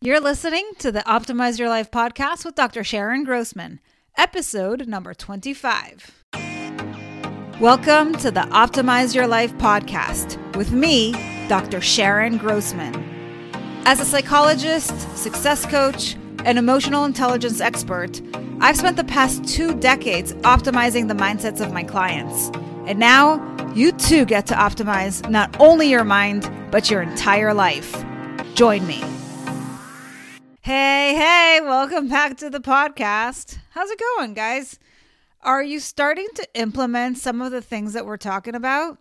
You're listening to the Optimize Your Life podcast with Dr. Sharon Grossman, episode number 25. Welcome to the Optimize Your Life podcast with me, Dr. Sharon Grossman. As a psychologist, success coach, and emotional intelligence expert, I've spent the past two decades optimizing the mindsets of my clients. And now, you too get to optimize not only your mind, but your entire life. Join me. Hey, hey, welcome back to the podcast. How's it going, guys? Are you starting to implement some of the things that we're talking about?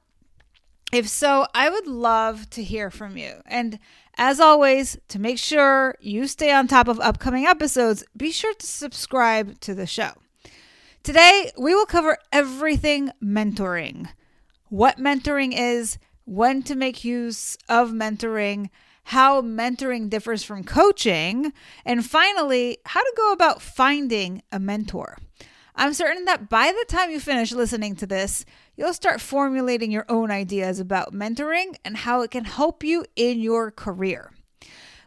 If so, I would love to hear from you. And as always, to make sure you stay on top of upcoming episodes, be sure to subscribe to the show. Today, we will cover everything mentoring what mentoring is, when to make use of mentoring how mentoring differs from coaching, and finally, how to go about finding a mentor. I'm certain that by the time you finish listening to this, you'll start formulating your own ideas about mentoring and how it can help you in your career.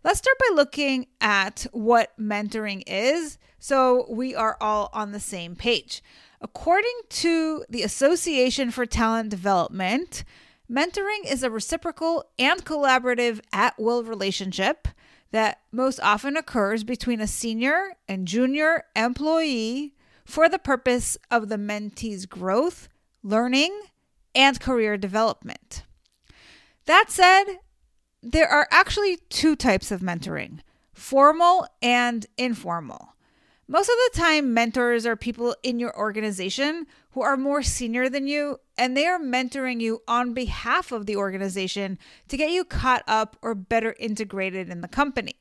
Let's start by looking at what mentoring is so we are all on the same page. According to the Association for Talent Development, Mentoring is a reciprocal and collaborative at will relationship that most often occurs between a senior and junior employee for the purpose of the mentee's growth, learning, and career development. That said, there are actually two types of mentoring formal and informal. Most of the time, mentors are people in your organization who are more senior than you, and they are mentoring you on behalf of the organization to get you caught up or better integrated in the company.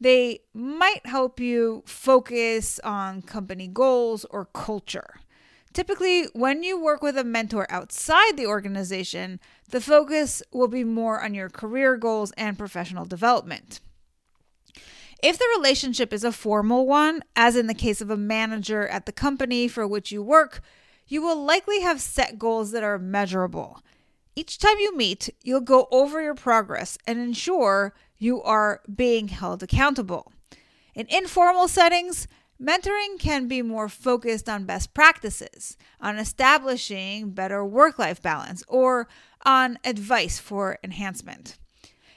They might help you focus on company goals or culture. Typically, when you work with a mentor outside the organization, the focus will be more on your career goals and professional development. If the relationship is a formal one, as in the case of a manager at the company for which you work, you will likely have set goals that are measurable. Each time you meet, you'll go over your progress and ensure you are being held accountable. In informal settings, mentoring can be more focused on best practices, on establishing better work life balance, or on advice for enhancement.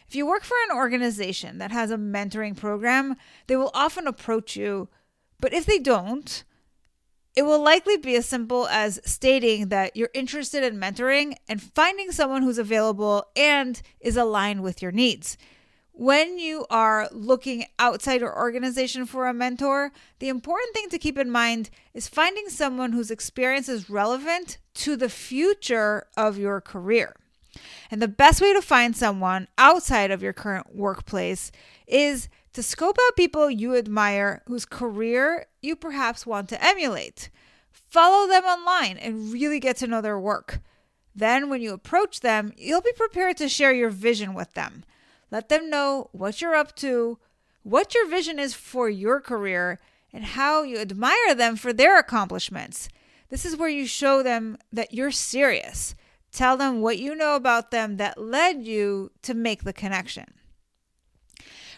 If you work for an organization that has a mentoring program, they will often approach you. But if they don't, it will likely be as simple as stating that you're interested in mentoring and finding someone who's available and is aligned with your needs. When you are looking outside your organization for a mentor, the important thing to keep in mind is finding someone whose experience is relevant to the future of your career. And the best way to find someone outside of your current workplace is to scope out people you admire whose career you perhaps want to emulate. Follow them online and really get to know their work. Then, when you approach them, you'll be prepared to share your vision with them. Let them know what you're up to, what your vision is for your career, and how you admire them for their accomplishments. This is where you show them that you're serious Tell them what you know about them that led you to make the connection.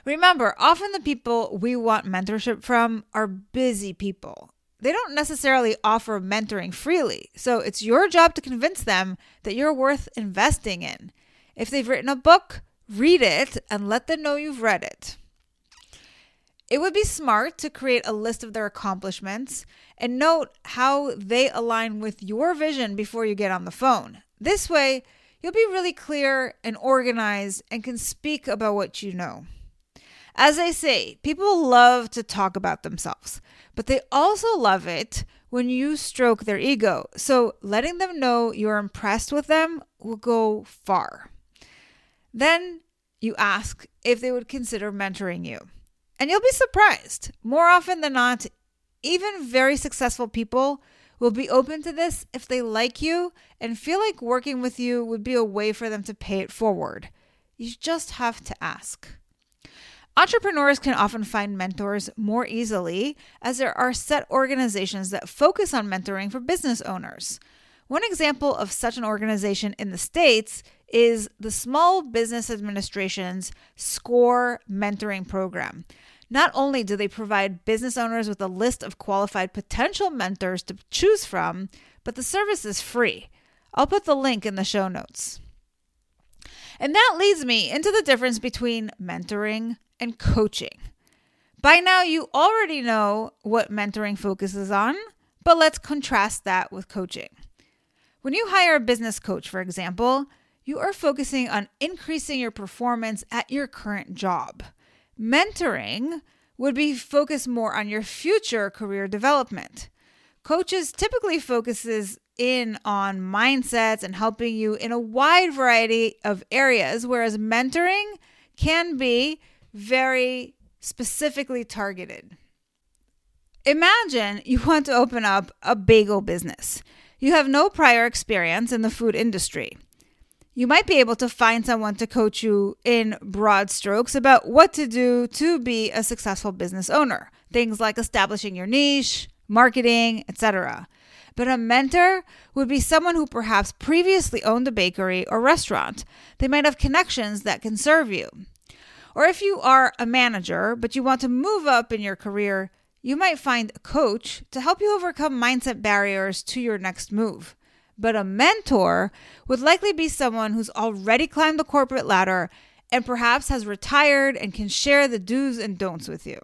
Remember, often the people we want mentorship from are busy people. They don't necessarily offer mentoring freely, so it's your job to convince them that you're worth investing in. If they've written a book, read it and let them know you've read it. It would be smart to create a list of their accomplishments and note how they align with your vision before you get on the phone. This way, you'll be really clear and organized and can speak about what you know. As I say, people love to talk about themselves, but they also love it when you stroke their ego. So letting them know you're impressed with them will go far. Then you ask if they would consider mentoring you. And you'll be surprised. More often than not, even very successful people will be open to this if they like you and feel like working with you would be a way for them to pay it forward. You just have to ask. Entrepreneurs can often find mentors more easily as there are set organizations that focus on mentoring for business owners. One example of such an organization in the States is the Small Business Administration's SCORE mentoring program. Not only do they provide business owners with a list of qualified potential mentors to choose from, but the service is free. I'll put the link in the show notes. And that leads me into the difference between mentoring and coaching. By now, you already know what mentoring focuses on, but let's contrast that with coaching. When you hire a business coach, for example, you are focusing on increasing your performance at your current job. Mentoring would be focused more on your future career development. Coaches typically focuses in on mindsets and helping you in a wide variety of areas whereas mentoring can be very specifically targeted. Imagine you want to open up a bagel business. You have no prior experience in the food industry. You might be able to find someone to coach you in broad strokes about what to do to be a successful business owner. Things like establishing your niche, marketing, etc. But a mentor would be someone who perhaps previously owned a bakery or restaurant. They might have connections that can serve you. Or if you are a manager, but you want to move up in your career, you might find a coach to help you overcome mindset barriers to your next move. But a mentor would likely be someone who's already climbed the corporate ladder and perhaps has retired and can share the do's and don'ts with you.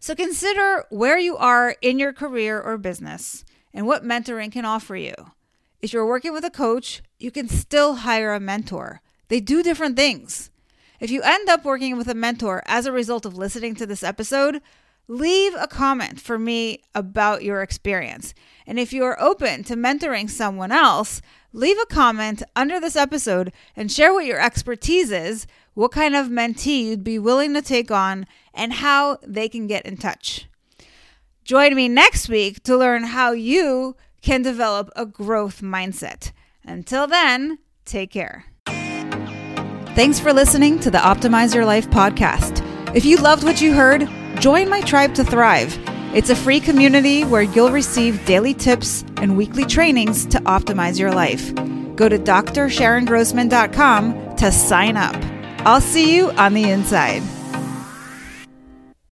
So consider where you are in your career or business and what mentoring can offer you. If you're working with a coach, you can still hire a mentor. They do different things. If you end up working with a mentor as a result of listening to this episode, leave a comment for me about your experience. And if you are open to mentoring someone else, leave a comment under this episode and share what your expertise is, what kind of mentee you'd be willing to take on, and how they can get in touch. Join me next week to learn how you can develop a growth mindset. Until then, take care. Thanks for listening to the Optimize Your Life podcast. If you loved what you heard, join my tribe to thrive. It's a free community where you'll receive daily tips and weekly trainings to optimize your life. Go to drsharongrossman.com to sign up. I'll see you on the inside.